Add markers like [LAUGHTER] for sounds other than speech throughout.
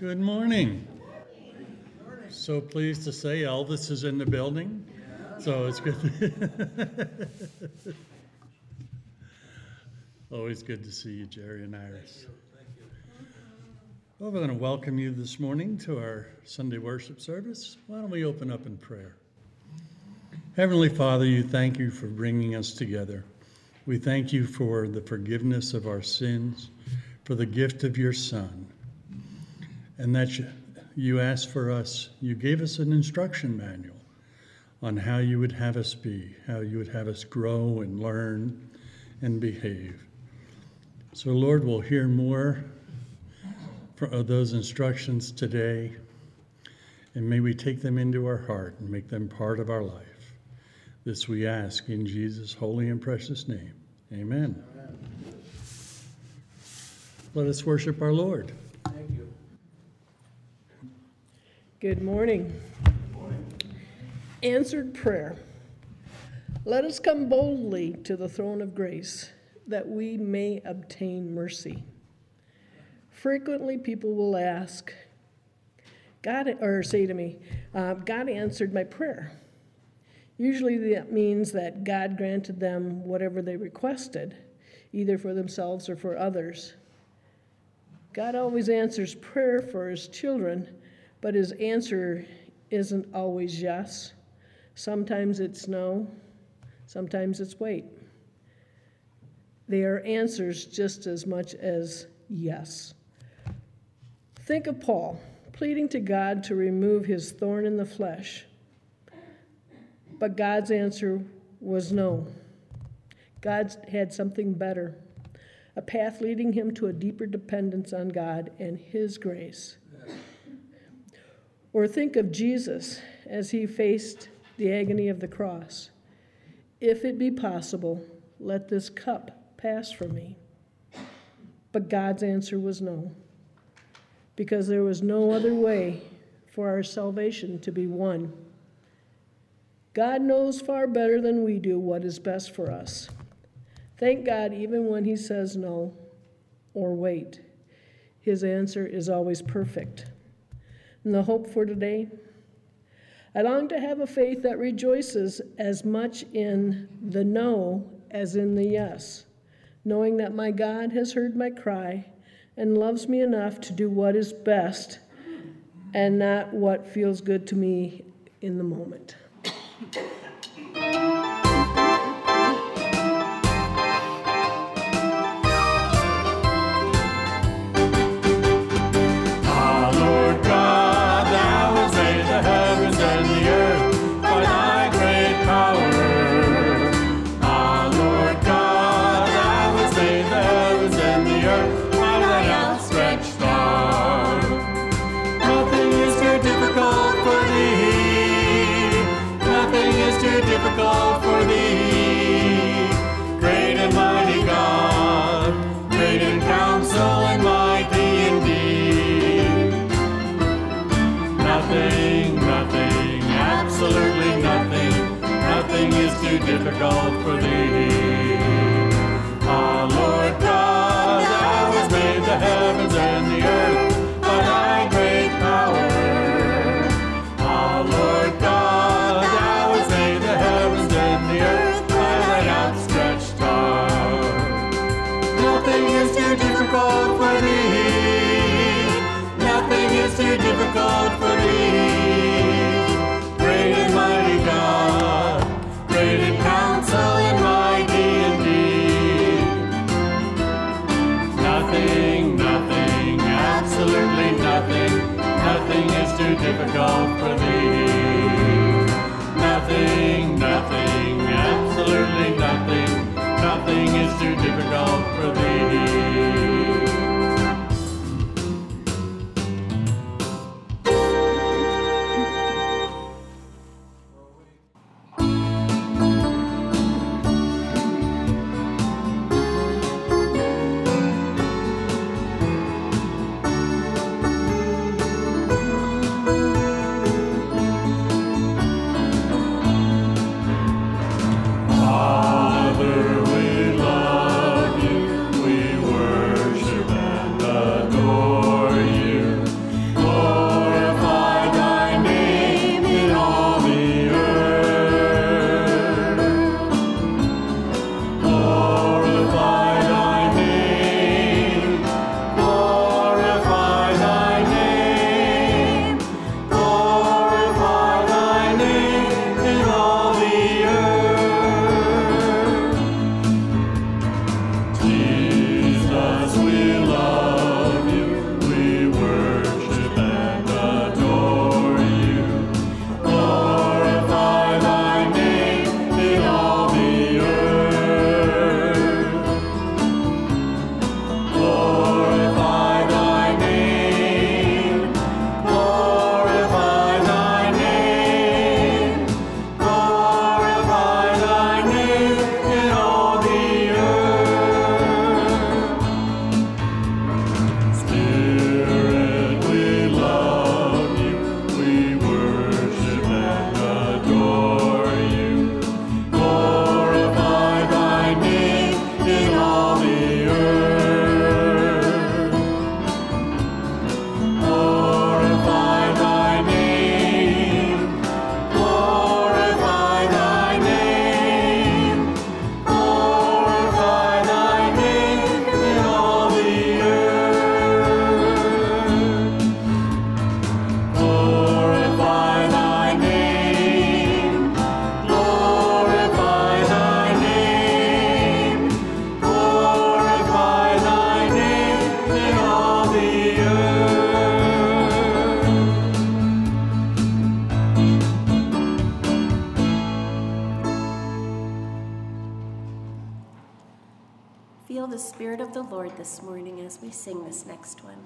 Good morning. So pleased to say Elvis is in the building. So it's good. [LAUGHS] Always good to see you, Jerry and Iris. Well, we're going to welcome you this morning to our Sunday worship service. Why don't we open up in prayer? Heavenly Father, you thank you for bringing us together. We thank you for the forgiveness of our sins, for the gift of your Son, and that you asked for us, you gave us an instruction manual on how you would have us be, how you would have us grow and learn and behave. So, Lord, we'll hear more of those instructions today, and may we take them into our heart and make them part of our life. This we ask in Jesus' holy and precious name. Amen. Amen. Let us worship our Lord. Thank you. Good morning. Answered prayer. Let us come boldly to the throne of grace that we may obtain mercy. Frequently, people will ask, God, or say to me, uh, God answered my prayer. Usually, that means that God granted them whatever they requested, either for themselves or for others. God always answers prayer for his children, but his answer isn't always yes. Sometimes it's no, sometimes it's wait. They are answers just as much as yes. Think of Paul pleading to God to remove his thorn in the flesh. But God's answer was no. God had something better, a path leading him to a deeper dependence on God and his grace. Or think of Jesus as he faced the agony of the cross. If it be possible, let this cup pass from me. But God's answer was no, because there was no other way for our salvation to be won. God knows far better than we do what is best for us. Thank God, even when He says no or wait, His answer is always perfect. And the hope for today? I long to have a faith that rejoices as much in the no as in the yes knowing that my God has heard my cry and loves me enough to do what is best and not what feels good to me in the moment. Difficult for thee. for me. Feel the Spirit of the Lord this morning as we sing this next one.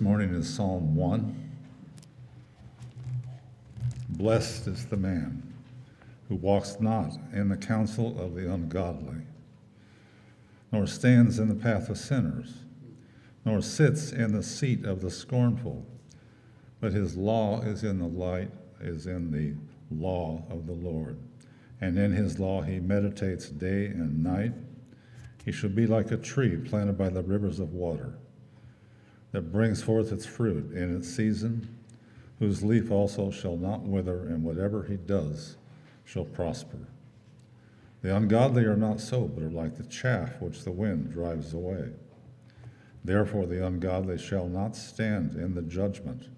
This morning is Psalm 1. Blessed is the man who walks not in the counsel of the ungodly, nor stands in the path of sinners, nor sits in the seat of the scornful, but his law is in the light, is in the law of the Lord. And in his law he meditates day and night. He shall be like a tree planted by the rivers of water that brings forth its fruit in its season, whose leaf also shall not wither, and whatever he does shall prosper. The ungodly are not so, but are like the chaff which the wind drives away. Therefore, the ungodly shall not stand in the judgment,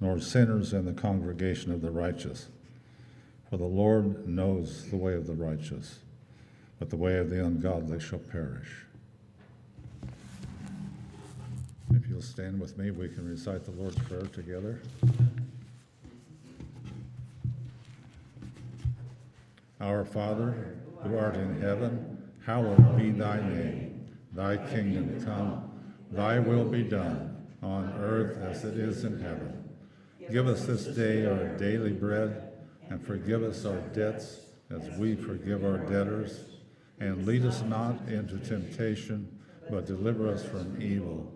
nor sinners in the congregation of the righteous. For the Lord knows the way of the righteous, but the way of the ungodly shall perish. You'll stand with me, we can recite the Lord's Prayer together. Our Father, who art in heaven, hallowed be thy name. Thy kingdom come, thy will be done, on earth as it is in heaven. Give us this day our daily bread, and forgive us our debts as we forgive our debtors. And lead us not into temptation, but deliver us from evil.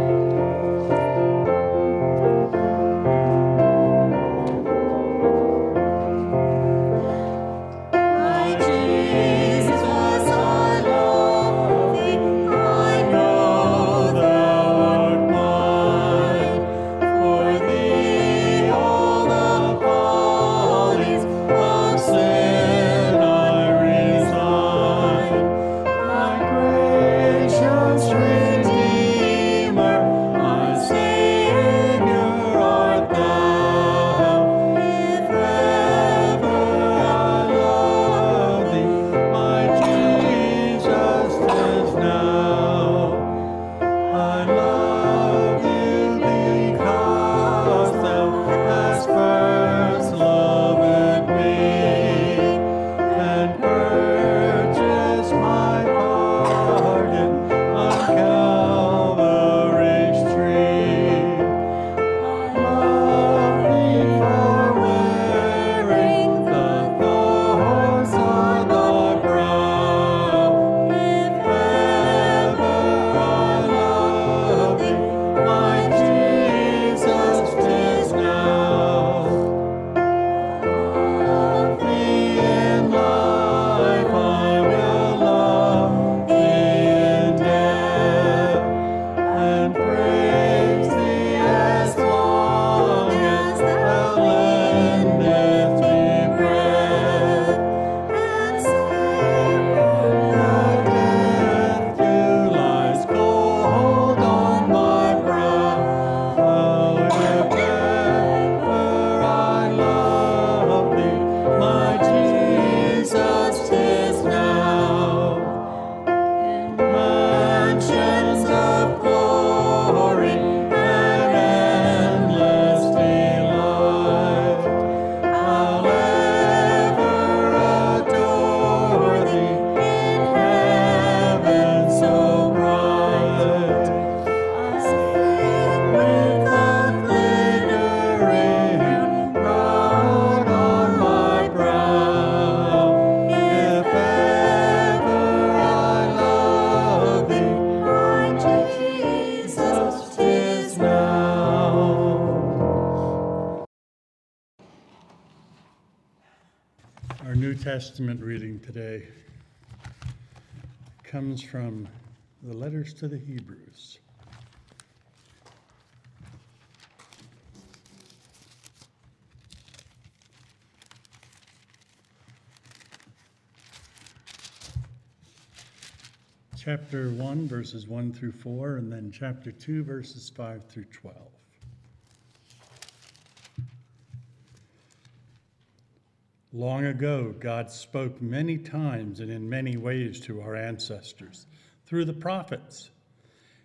Testament reading today comes from the letters to the Hebrews. Chapter 1, verses 1 through 4, and then chapter 2, verses 5 through 12. Long ago, God spoke many times and in many ways to our ancestors through the prophets.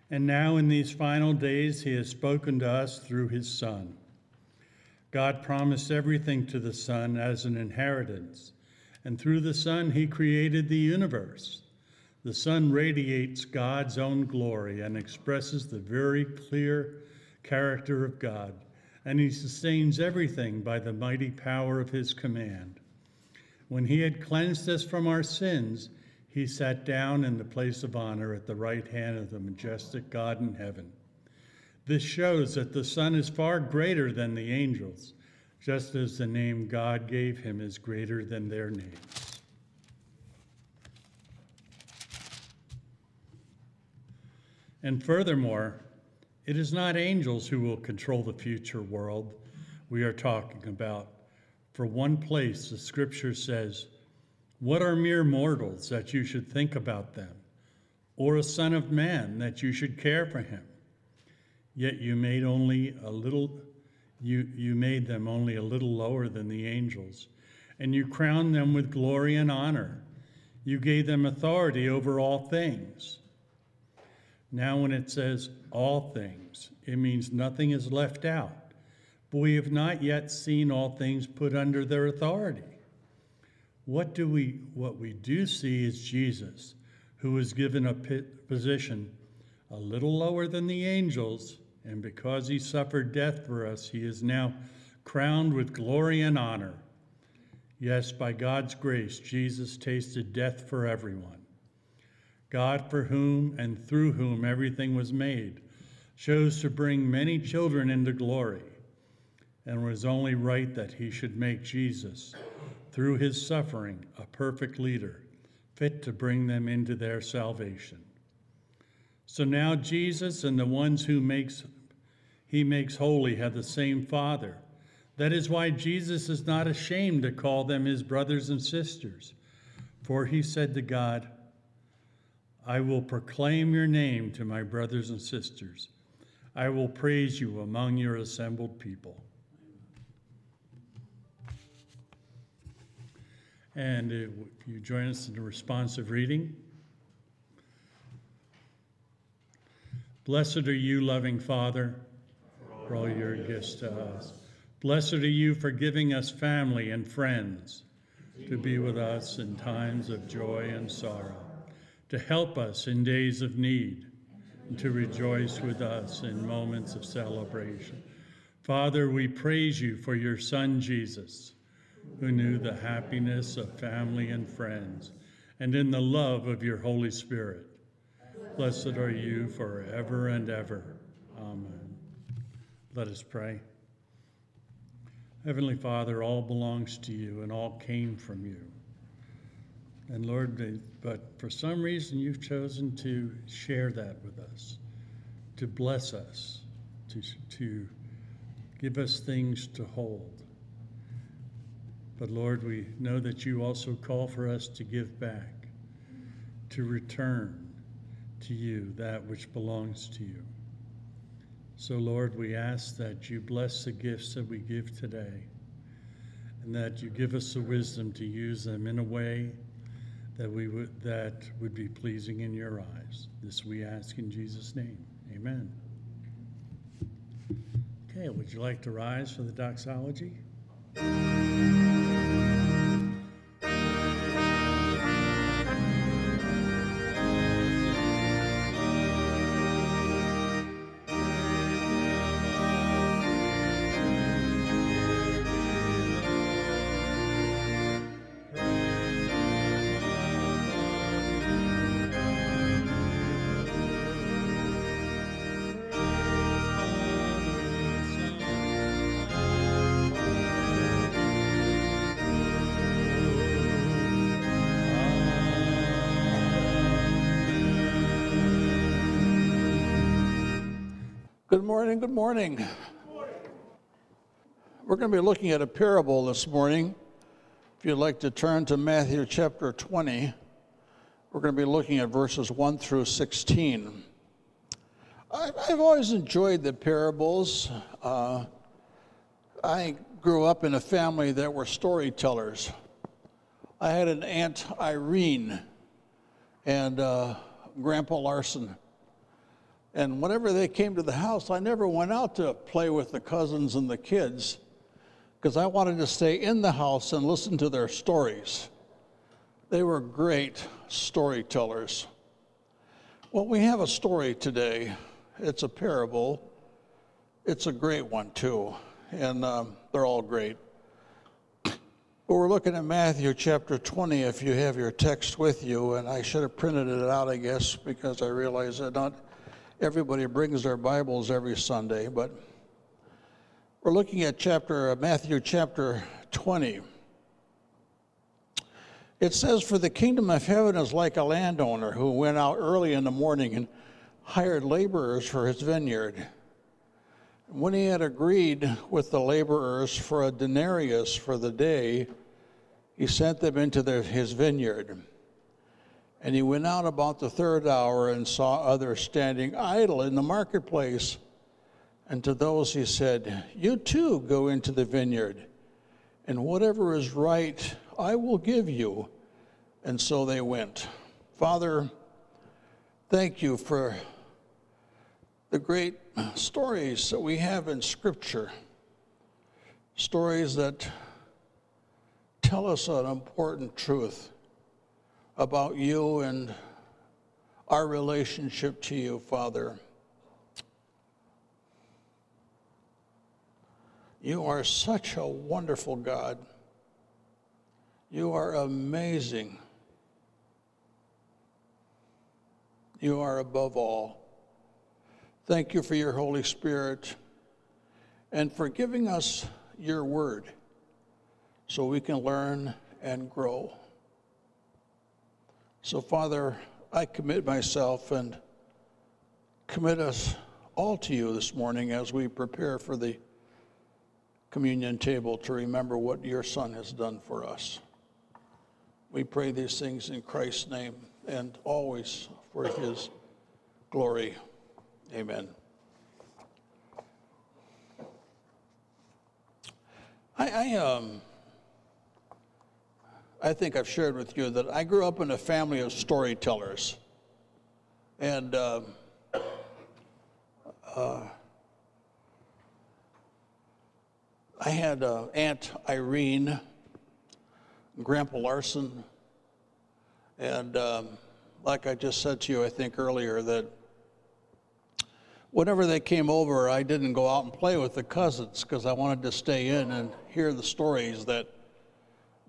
And now, in these final days, He has spoken to us through His Son. God promised everything to the Son as an inheritance, and through the Son, He created the universe. The Son radiates God's own glory and expresses the very clear character of God and he sustains everything by the mighty power of his command. When he had cleansed us from our sins, he sat down in the place of honor at the right hand of the majestic God in heaven. This shows that the Son is far greater than the angels, just as the name God gave him is greater than their names. And furthermore, it is not angels who will control the future world we are talking about. For one place, the scripture says, What are mere mortals that you should think about them, or a son of man that you should care for him? Yet you made only a little you, you made them only a little lower than the angels, and you crowned them with glory and honor. You gave them authority over all things. Now, when it says all things, it means nothing is left out. But we have not yet seen all things put under their authority. What do we what we do see is Jesus, who was given a position a little lower than the angels, and because he suffered death for us, he is now crowned with glory and honor. Yes, by God's grace, Jesus tasted death for everyone. God, for whom and through whom everything was made, chose to bring many children into glory, and it was only right that he should make Jesus, through his suffering, a perfect leader, fit to bring them into their salvation. So now Jesus and the ones who makes he makes holy have the same Father. That is why Jesus is not ashamed to call them his brothers and sisters. For he said to God, I will proclaim your name to my brothers and sisters. I will praise you among your assembled people. And uh, if you join us in the responsive reading. Blessed are you, loving Father, for all your gifts to us. Blessed are you for giving us family and friends to be with us in times of joy and sorrow to help us in days of need, and to rejoice with us in moments of celebration. Father, we praise you for your Son Jesus, who knew the happiness of family and friends, and in the love of your Holy Spirit. Blessed are you forever and ever. Amen. Let us pray. Heavenly Father, all belongs to you and all came from you. And Lord, but for some reason you've chosen to share that with us, to bless us, to, to give us things to hold. But Lord, we know that you also call for us to give back, to return to you that which belongs to you. So, Lord, we ask that you bless the gifts that we give today and that you give us the wisdom to use them in a way that we would that would be pleasing in your eyes. This we ask in Jesus' name. Amen. Okay, would you like to rise for the doxology? Good morning, good morning. We're going to be looking at a parable this morning. If you'd like to turn to Matthew chapter 20, we're going to be looking at verses 1 through 16. I- I've always enjoyed the parables. Uh, I grew up in a family that were storytellers. I had an Aunt Irene and uh, Grandpa Larson. And whenever they came to the house, I never went out to play with the cousins and the kids because I wanted to stay in the house and listen to their stories. They were great storytellers. Well, we have a story today. It's a parable. It's a great one, too. And um, they're all great. But we're looking at Matthew chapter 20 if you have your text with you. And I should have printed it out, I guess, because I realize that not everybody brings their Bibles every Sunday. But we're looking at chapter uh, Matthew chapter 20. It says, For the kingdom of heaven is like a landowner who went out early in the morning and hired laborers for his vineyard. When he had agreed with the laborers for a denarius for the day, he sent them into their, his vineyard. And he went out about the third hour and saw others standing idle in the marketplace. And to those he said, You too go into the vineyard, and whatever is right I will give you. And so they went. Father, thank you for the great stories that we have in Scripture. Stories that tell us an important truth about you and our relationship to you, Father. You are such a wonderful God. You are amazing. You are above all. Thank you for your Holy Spirit and for giving us your word so we can learn and grow. So, Father, I commit myself and commit us all to you this morning as we prepare for the communion table to remember what your Son has done for us. We pray these things in Christ's name and always for his glory. Amen. I, I, um, I think I've shared with you that I grew up in a family of storytellers. And um, uh, I had uh, Aunt Irene, Grandpa Larson, and um, like I just said to you, I think earlier, that whenever they came over, I didn't go out and play with the cousins because I wanted to stay in and hear the stories that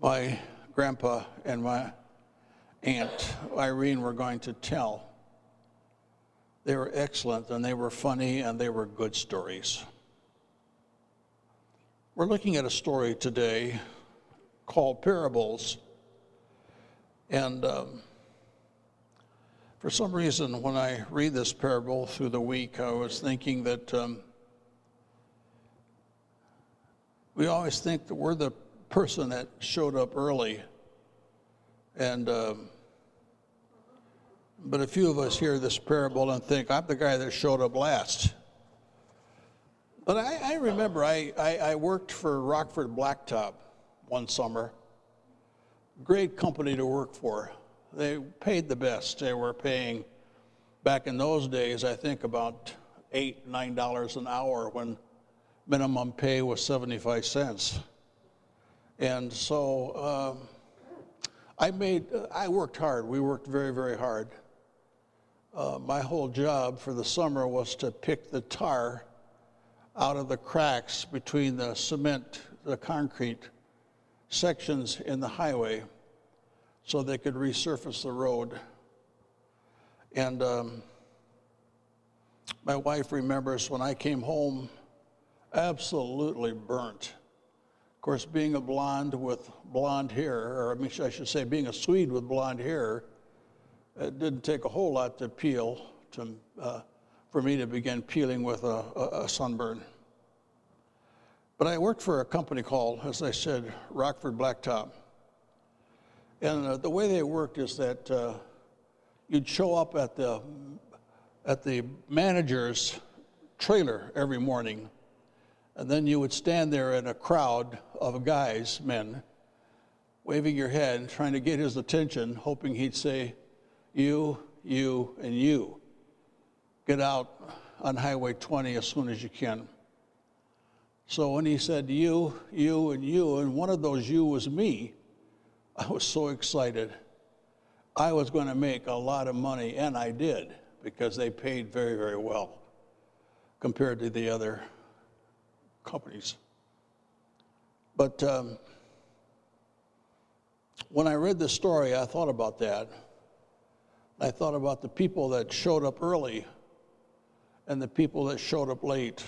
my grandpa and my aunt Irene were going to tell. They were excellent and they were funny and they were good stories. We're looking at a story today called Parables. And um, for some reason, when I read this parable through the week, I was thinking that um, we always think that we're the person that showed up early. And, um, but a few of us hear this parable and think, I'm the guy that showed up last. But I, I remember I, I, I worked for Rockford Blacktop one summer. Great company to work for. They paid the best. They were paying, back in those days, I think about eight, nine dollars an hour when minimum pay was 75 cents. And so um, I made, I worked hard. We worked very, very hard. Uh, my whole job for the summer was to pick the tar out of the cracks between the cement, the concrete sections in the highway so they could resurface the road. And um, my wife remembers when I came home, absolutely burnt. Of course, being a blonde with blonde hair, or I, mean, I should say, being a Swede with blonde hair, it didn't take a whole lot to peel to, uh, for for me to begin peeling with a, a, a sunburn. But I worked for a company called, as I said, Rockford Blacktop. And uh, the way they worked is that uh, you'd show up at the, at the manager's trailer every morning, and then you would stand there in a crowd of guys, men, waving your head, trying to get his attention, hoping he'd say, You, you, and you. Get out on Highway 20 as soon as you can. So when he said you, you, and you, and one of those you was me, I was so excited. I was going to make a lot of money, and I did, because they paid very, very well compared to the other companies. But um, when I read this story, I thought about that. I thought about the people that showed up early and the people that showed up late.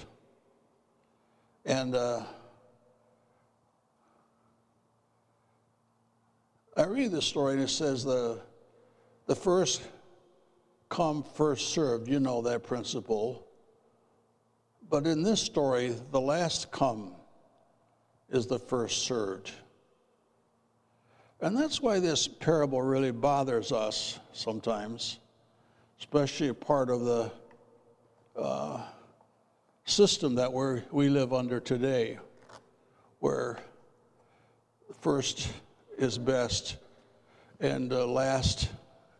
And uh, I read this story and it says the, the first come, first served. You know that principle. But in this story, the last come is the first served. And that's why this parable really bothers us sometimes, especially a part of the uh, system that we we live under today, where first is best and uh, last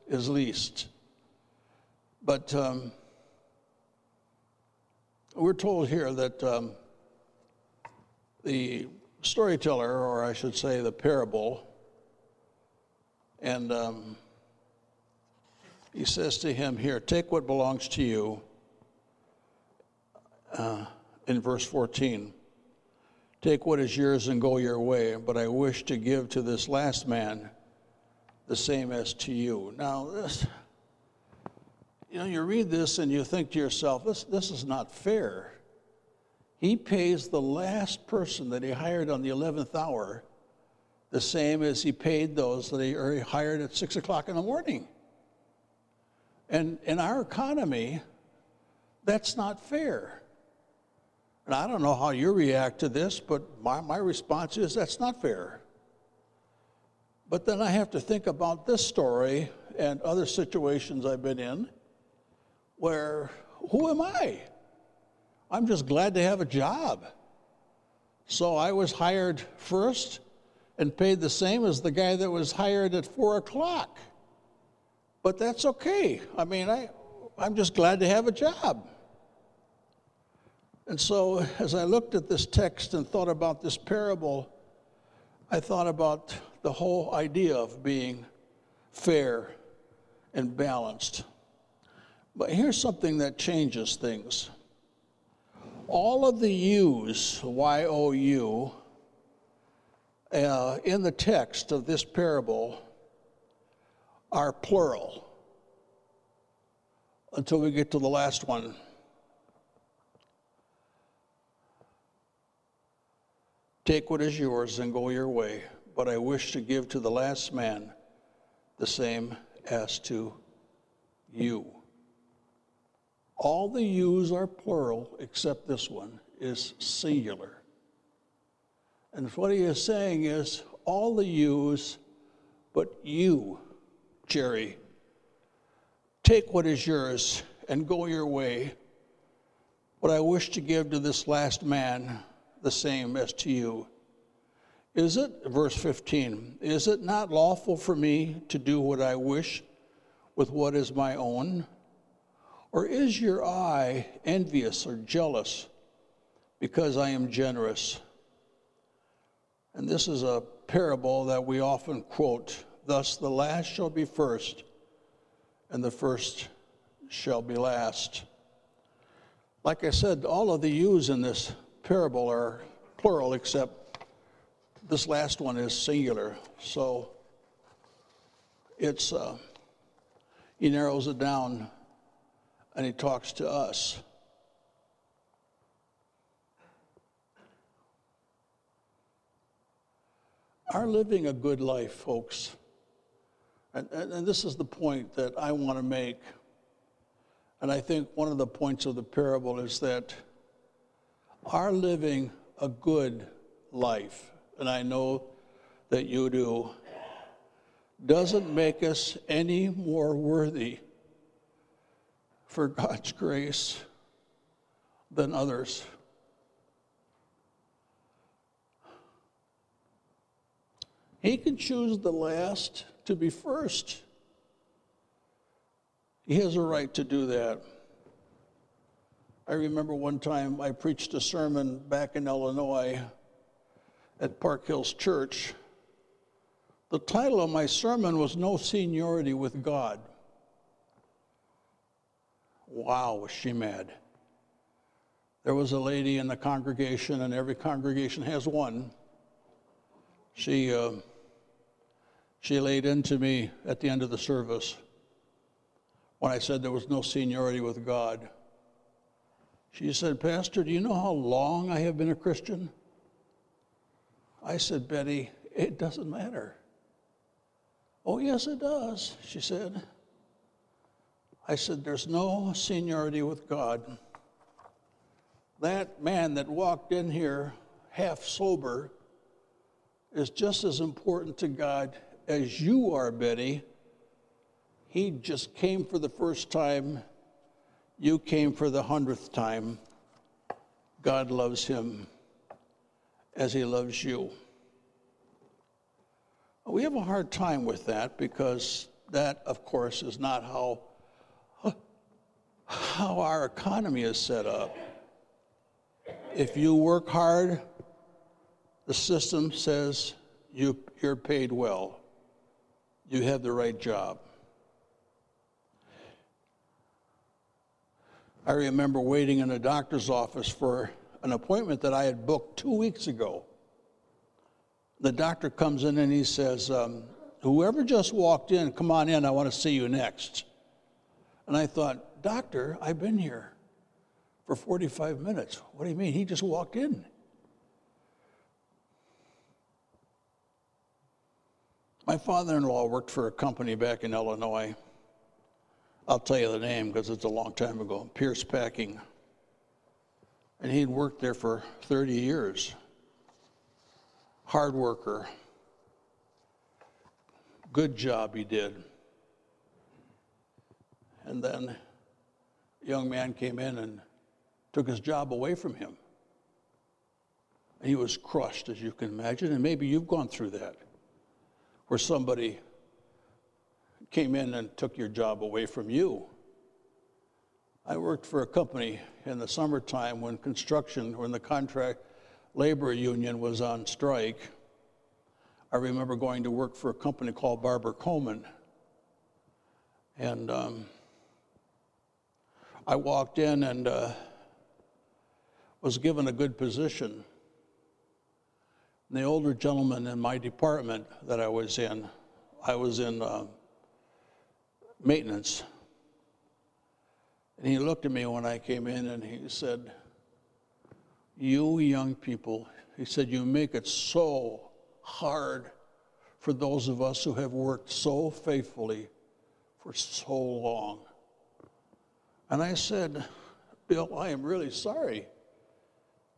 is least. But um, we're told here that um, the storyteller, or I should say the parable, and um, he says to him here, Take what belongs to you. Uh, in verse 14, take what is yours and go your way, but I wish to give to this last man the same as to you. Now, this, you know, you read this and you think to yourself, this, this is not fair. He pays the last person that he hired on the 11th hour the same as he paid those that he hired at 6 o'clock in the morning. And in our economy, that's not fair. And I don't know how you react to this, but my, my response is that's not fair. But then I have to think about this story and other situations I've been in where who am I? I'm just glad to have a job. So I was hired first and paid the same as the guy that was hired at four o'clock. But that's okay. I mean, I, I'm just glad to have a job. And so, as I looked at this text and thought about this parable, I thought about the whole idea of being fair and balanced. But here's something that changes things. All of the U's, Y O U, uh, in the text of this parable are plural until we get to the last one. Take what is yours and go your way, but I wish to give to the last man the same as to you. All the yous are plural except this one is singular. And what he is saying is all the yous, but you, Jerry, take what is yours and go your way. But I wish to give to this last man the same as to you. Is it, verse 15, is it not lawful for me to do what I wish with what is my own? Or is your eye envious or jealous because I am generous? And this is a parable that we often quote Thus, the last shall be first, and the first shall be last. Like I said, all of the yous in this parable are plural, except this last one is singular. So it's, uh, he narrows it down and he talks to us. Are living a good life, folks, and, and, and this is the point that I want to make. And I think one of the points of the parable is that our living a good life, and I know that you do, doesn't make us any more worthy for God's grace than others. He can choose the last to be first. He has a right to do that. I remember one time I preached a sermon back in Illinois at Park Hills Church. The title of my sermon was No Seniority with God. Wow, was she mad. There was a lady in the congregation, and every congregation has one. She, uh, she laid into me at the end of the service when I said there was no seniority with God. She said, Pastor, do you know how long I have been a Christian? I said, Betty, it doesn't matter. Oh, yes, it does, she said. I said, There's no seniority with God. That man that walked in here half sober is just as important to God as you are, Betty. He just came for the first time. You came for the hundredth time. God loves him as he loves you. We have a hard time with that because that, of course, is not how, how our economy is set up. If you work hard, the system says you, you're paid well, you have the right job. I remember waiting in a doctor's office for an appointment that I had booked two weeks ago. The doctor comes in and he says, um, Whoever just walked in, come on in, I want to see you next. And I thought, Doctor, I've been here for 45 minutes. What do you mean? He just walked in. My father in law worked for a company back in Illinois. I'll tell you the name because it's a long time ago Pierce Packing. And he'd worked there for 30 years. Hard worker. Good job he did. And then young man came in and took his job away from him. He was crushed, as you can imagine. And maybe you've gone through that, where somebody came in and took your job away from you. I worked for a company in the summertime when construction, when the contract labor union was on strike. I remember going to work for a company called Barber Colman. And um, I walked in and uh, was given a good position. And the older gentleman in my department that I was in, I was in uh, maintenance. And he looked at me when I came in and he said, You young people, he said, you make it so hard for those of us who have worked so faithfully for so long. And I said, Bill, I am really sorry.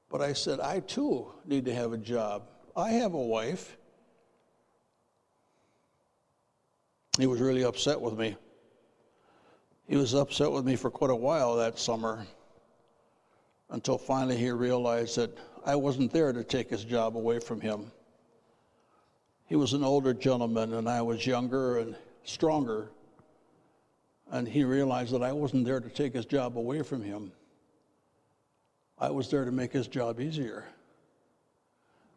But I said, I too need to have a job. I have a wife. He was really upset with me. He was upset with me for quite a while that summer until finally he realized that I wasn't there to take his job away from him. He was an older gentleman and I was younger and stronger. And he realized that I wasn't there to take his job away from him. I was there to make his job easier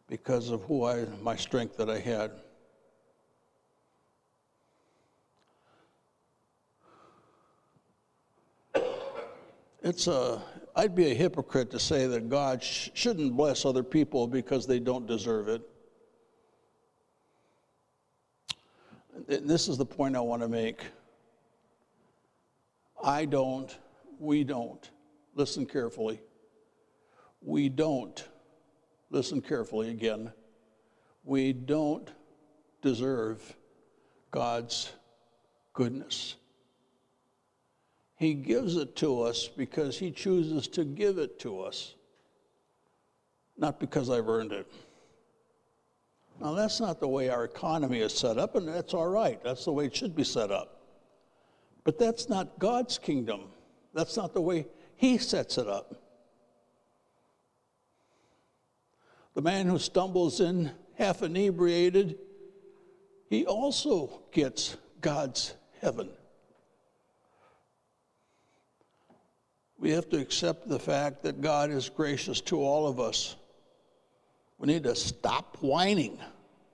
because of who I, my strength that I had. It's a, I'd be a hypocrite to say that God sh- shouldn't bless other people because they don't deserve it. And this is the point I want to make. I don't, we don't, listen carefully. We don't, listen carefully again, we don't deserve God's goodness. He gives it to us because He chooses to give it to us, not because I've earned it. Now, that's not the way our economy is set up, and that's all right. That's the way it should be set up. But that's not God's kingdom. That's not the way He sets it up. The man who stumbles in half inebriated, he also gets God's heaven. We have to accept the fact that God is gracious to all of us. We need to stop whining,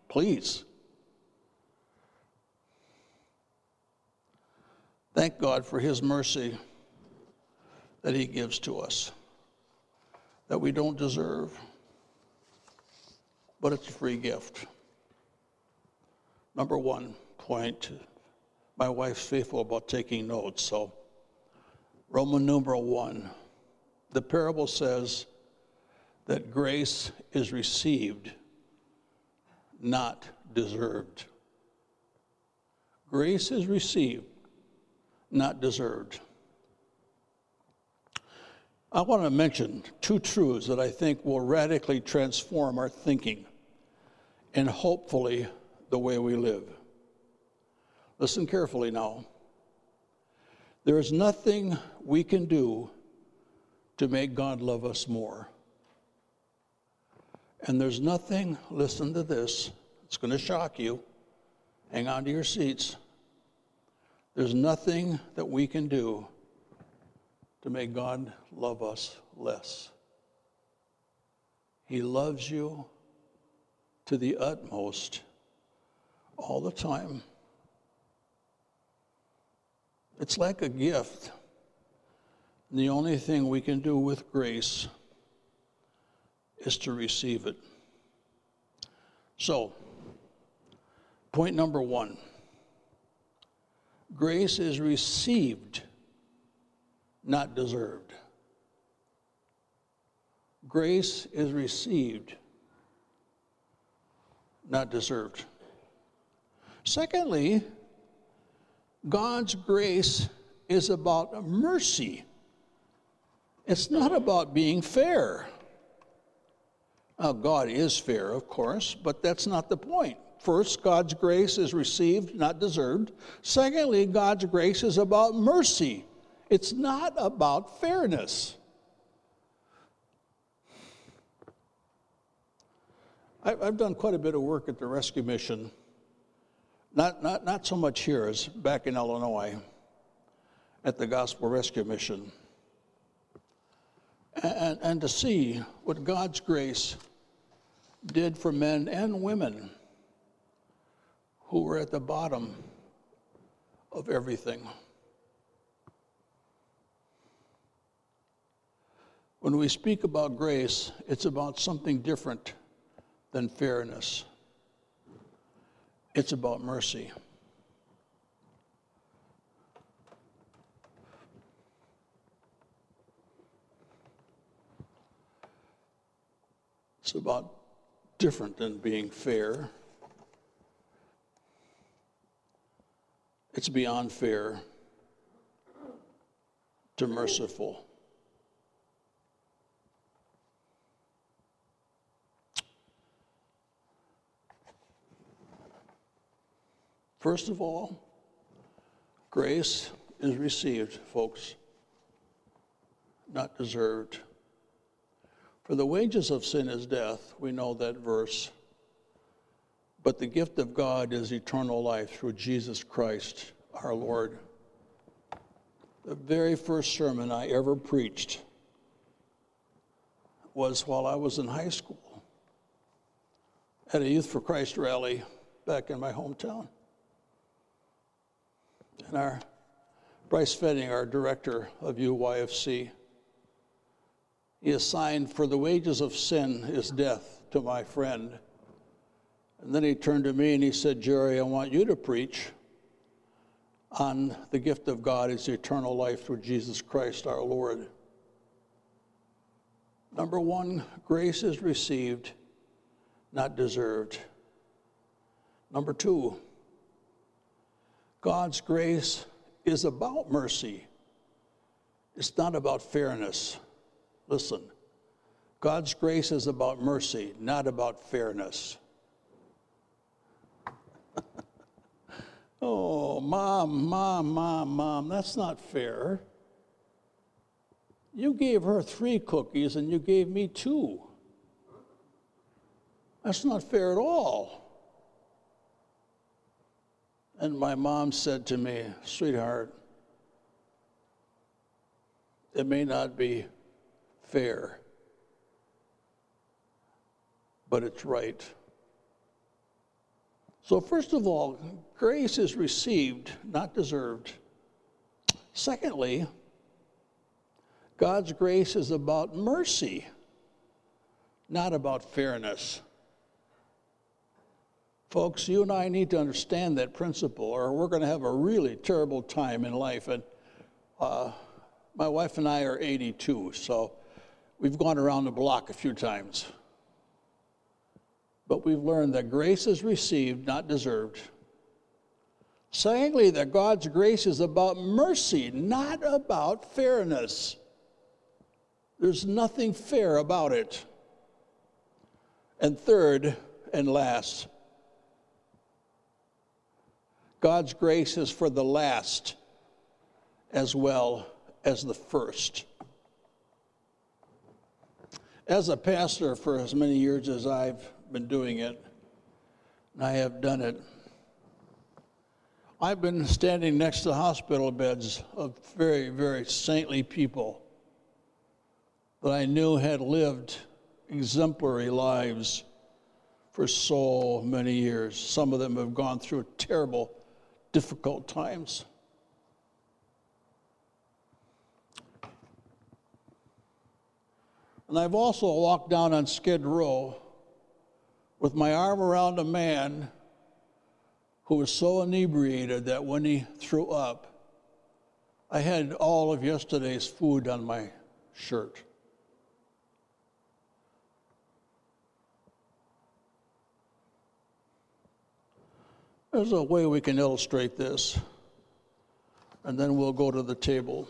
please. Thank God for His mercy that He gives to us, that we don't deserve, but it's a free gift. Number one point my wife's faithful about taking notes, so Roman numeral one. The parable says that grace is received, not deserved. Grace is received, not deserved. I want to mention two truths that I think will radically transform our thinking and hopefully the way we live. Listen carefully now. There is nothing we can do to make God love us more. And there's nothing, listen to this, it's going to shock you. Hang on to your seats. There's nothing that we can do to make God love us less. He loves you to the utmost all the time. It's like a gift. The only thing we can do with grace is to receive it. So, point number one grace is received, not deserved. Grace is received, not deserved. Secondly, God's grace is about mercy. It's not about being fair. Now, God is fair, of course, but that's not the point. First, God's grace is received, not deserved. Secondly, God's grace is about mercy. It's not about fairness. I've done quite a bit of work at the rescue mission not, not, not so much here as back in Illinois at the Gospel Rescue Mission. And, and to see what God's grace did for men and women who were at the bottom of everything. When we speak about grace, it's about something different than fairness. It's about mercy. It's about different than being fair. It's beyond fair to merciful. First of all, grace is received, folks, not deserved. For the wages of sin is death. We know that verse. But the gift of God is eternal life through Jesus Christ our Lord. The very first sermon I ever preached was while I was in high school at a Youth for Christ rally back in my hometown. And our Bryce Fetting, our director of UYFC, he assigned for the wages of sin is death to my friend. And then he turned to me and he said, Jerry, I want you to preach on the gift of God is eternal life through Jesus Christ our Lord. Number one, grace is received, not deserved. Number two, God's grace is about mercy, It's not about fairness. Listen, God's grace is about mercy, not about fairness. [LAUGHS] oh, mom, mom, mom, mom, that's not fair. You gave her three cookies and you gave me two. That's not fair at all. And my mom said to me, sweetheart, it may not be fair, but it's right. So, first of all, grace is received, not deserved. Secondly, God's grace is about mercy, not about fairness. Folks, you and I need to understand that principle, or we're going to have a really terrible time in life. And uh, my wife and I are 82, so we've gone around the block a few times. But we've learned that grace is received, not deserved. Secondly, that God's grace is about mercy, not about fairness. There's nothing fair about it. And third and last, God's grace is for the last as well as the first. As a pastor for as many years as I've been doing it, and I have done it, I've been standing next to hospital beds of very, very saintly people that I knew had lived exemplary lives for so many years. Some of them have gone through terrible, difficult times. And I've also walked down on Skid Row with my arm around a man who was so inebriated that when he threw up, I had all of yesterday's food on my shirt. There's a way we can illustrate this, and then we'll go to the table.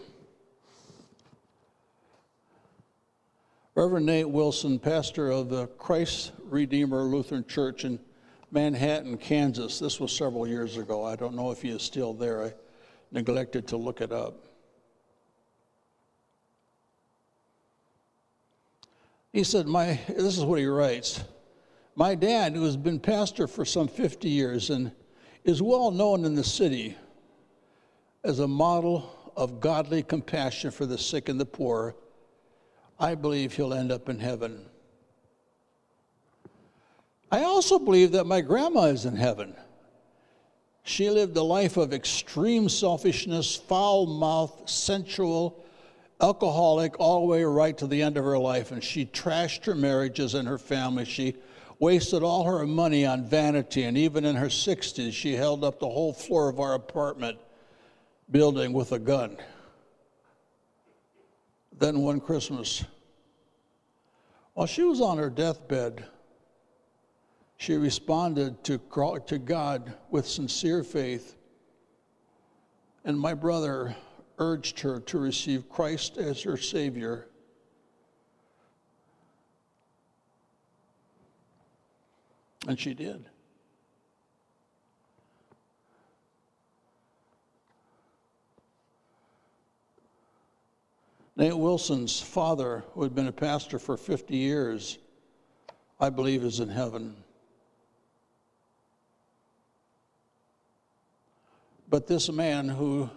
Reverend Nate Wilson, pastor of the Christ Redeemer Lutheran Church in Manhattan, Kansas. This was several years ago. I don't know if he is still there. I neglected to look it up. He said, My this is what he writes. My dad, who has been pastor for some 50 years and is well known in the city as a model of godly compassion for the sick and the poor, I believe he'll end up in heaven. I also believe that my grandma is in heaven. She lived a life of extreme selfishness, foul mouth, sensual, alcoholic, all the way right to the end of her life. And she trashed her marriages and her family. She wasted all her money on vanity. And even in her 60s, she held up the whole floor of our apartment building with a gun. Then one Christmas, while she was on her deathbed, she responded to, to God with sincere faith. And my brother urged her to receive Christ as her Savior. And she did. Nate Wilson's father, who had been a pastor for 50 years, I believe is in heaven. But this man who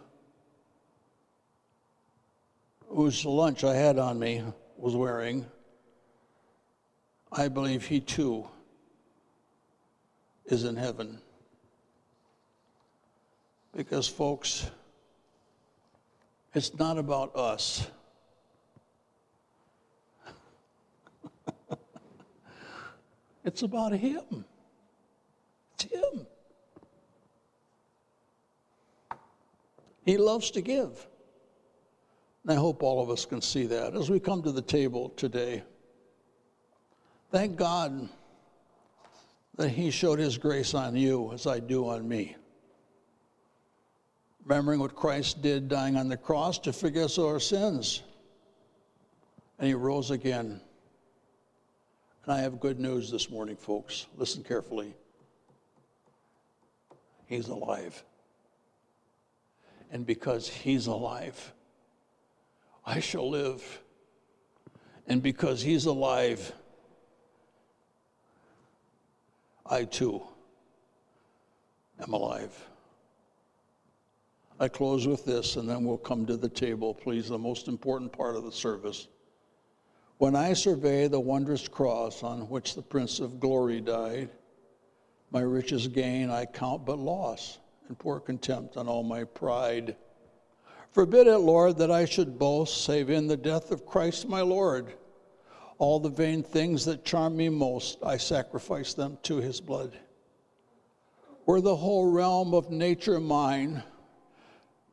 whose lunch I had on me was wearing, I believe he too is in heaven. Because, folks, it's not about us. It's about Him. It's Him. He loves to give. And I hope all of us can see that as we come to the table today. Thank God that He showed His grace on you as I do on me. remembering what Christ did dying on the cross to forgive us our sins. And he rose again. And I have good news this morning, folks. Listen carefully. He's alive. And because he's alive, I shall live. And because he's alive, I too am alive. I close with this and then we'll come to the table, please, the most important part of the service. When I survey the wondrous cross on which the Prince of Glory died, my richest gain I count but loss and pour contempt on all my pride. Forbid it, Lord, that I should boast, save in the death of Christ my Lord. All the vain things that charm me most, I sacrifice them to his blood. Were the whole realm of nature mine,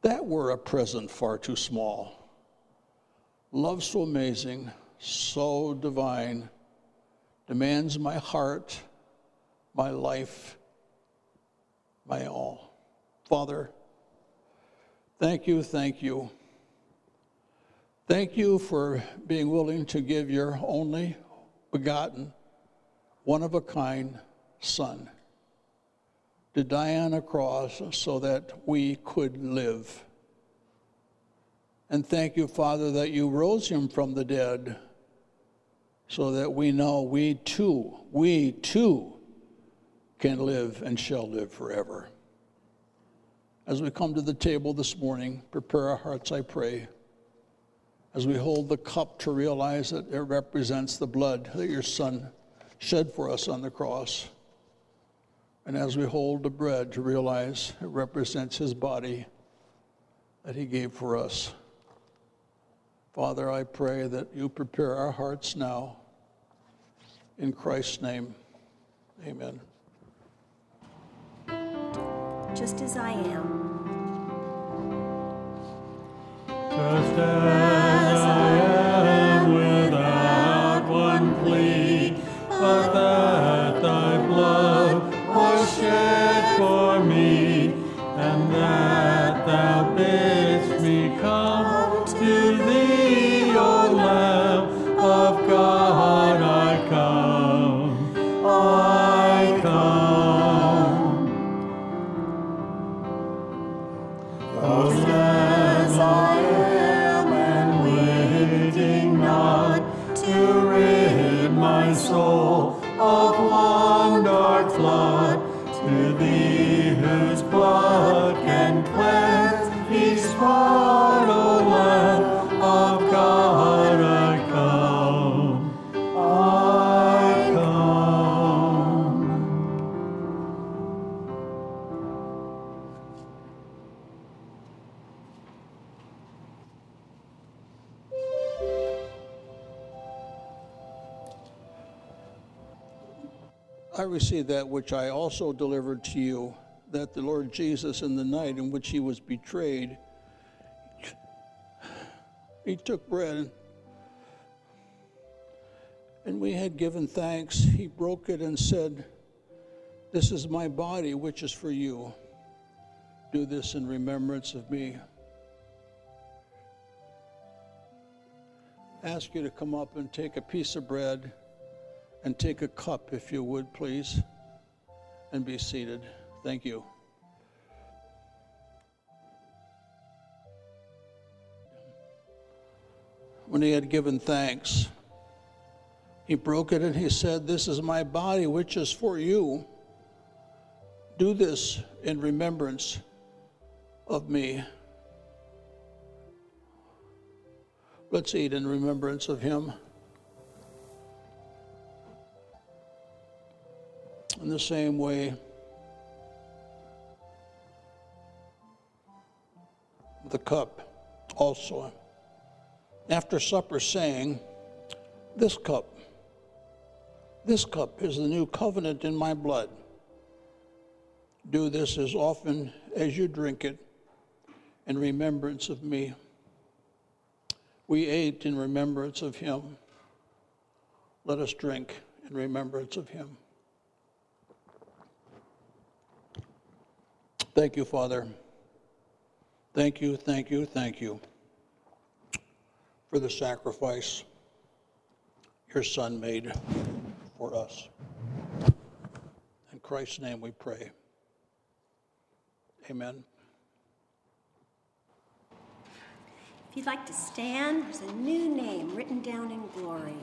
that were a present far too small. Love so amazing, so divine, demands my heart, my life, my all. Father, thank you, thank you. Thank you for being willing to give your only begotten, one of a kind Son to die on a cross so that we could live. And thank you, Father, that you rose him from the dead so that we know we too, we too can live and shall live forever. As we come to the table this morning, prepare our hearts, I pray. As we hold the cup to realize that it represents the blood that your Son shed for us on the cross. And as we hold the bread to realize it represents his body that he gave for us. Father, I pray that you prepare our hearts now. In Christ's name, amen. Just as I am. Just as That which I also delivered to you, that the Lord Jesus, in the night in which he was betrayed, he took bread, and we had given thanks. He broke it and said, This is my body, which is for you. Do this in remembrance of me. Ask you to come up and take a piece of bread and take a cup, if you would, please, and be seated. Thank you. When he had given thanks, he broke it and he said, This is my body, which is for you. Do this in remembrance of me. Let's eat in remembrance of him. In the same way, the cup also. After supper, saying, This cup, this cup is the new covenant in my blood. Do this as often as you drink it in remembrance of me. We ate in remembrance of him. Let us drink in remembrance of him. Thank you, Father. Thank you, thank you, thank you for the sacrifice your Son made for us. In Christ's name we pray. Amen. If you'd like to stand, there's a new name written down in glory.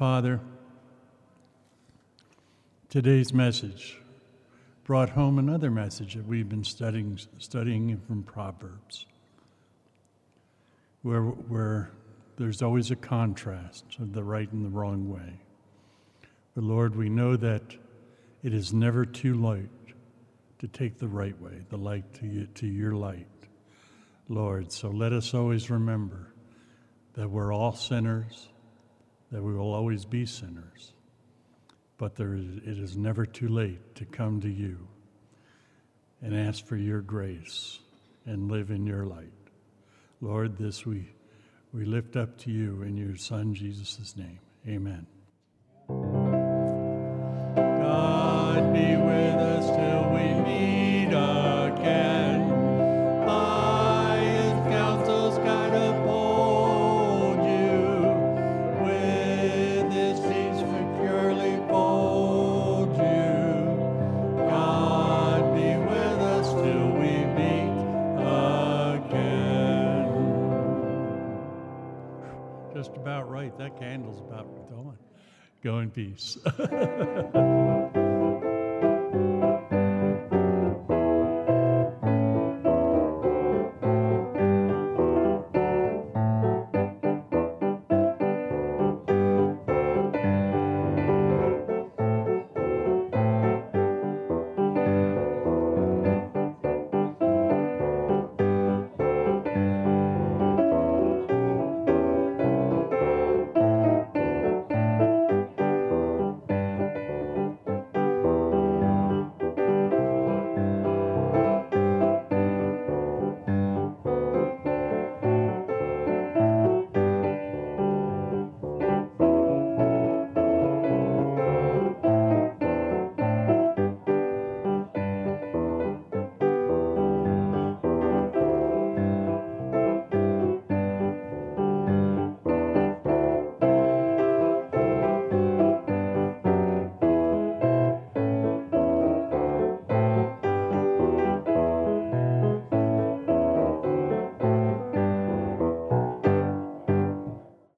Father, today's message brought home another message that we've been studying, studying from Proverbs, where, where there's always a contrast of the right and the wrong way. But Lord, we know that it is never too late to take the right way, the light to, you, to your light, Lord. So let us always remember that we're all sinners that we will always be sinners, but there is, it is never too late to come to you and ask for your grace and live in your light. Lord, this we, we lift up to you in your Son Jesus' name. Amen. That candle's about gone. Go in peace. [LAUGHS]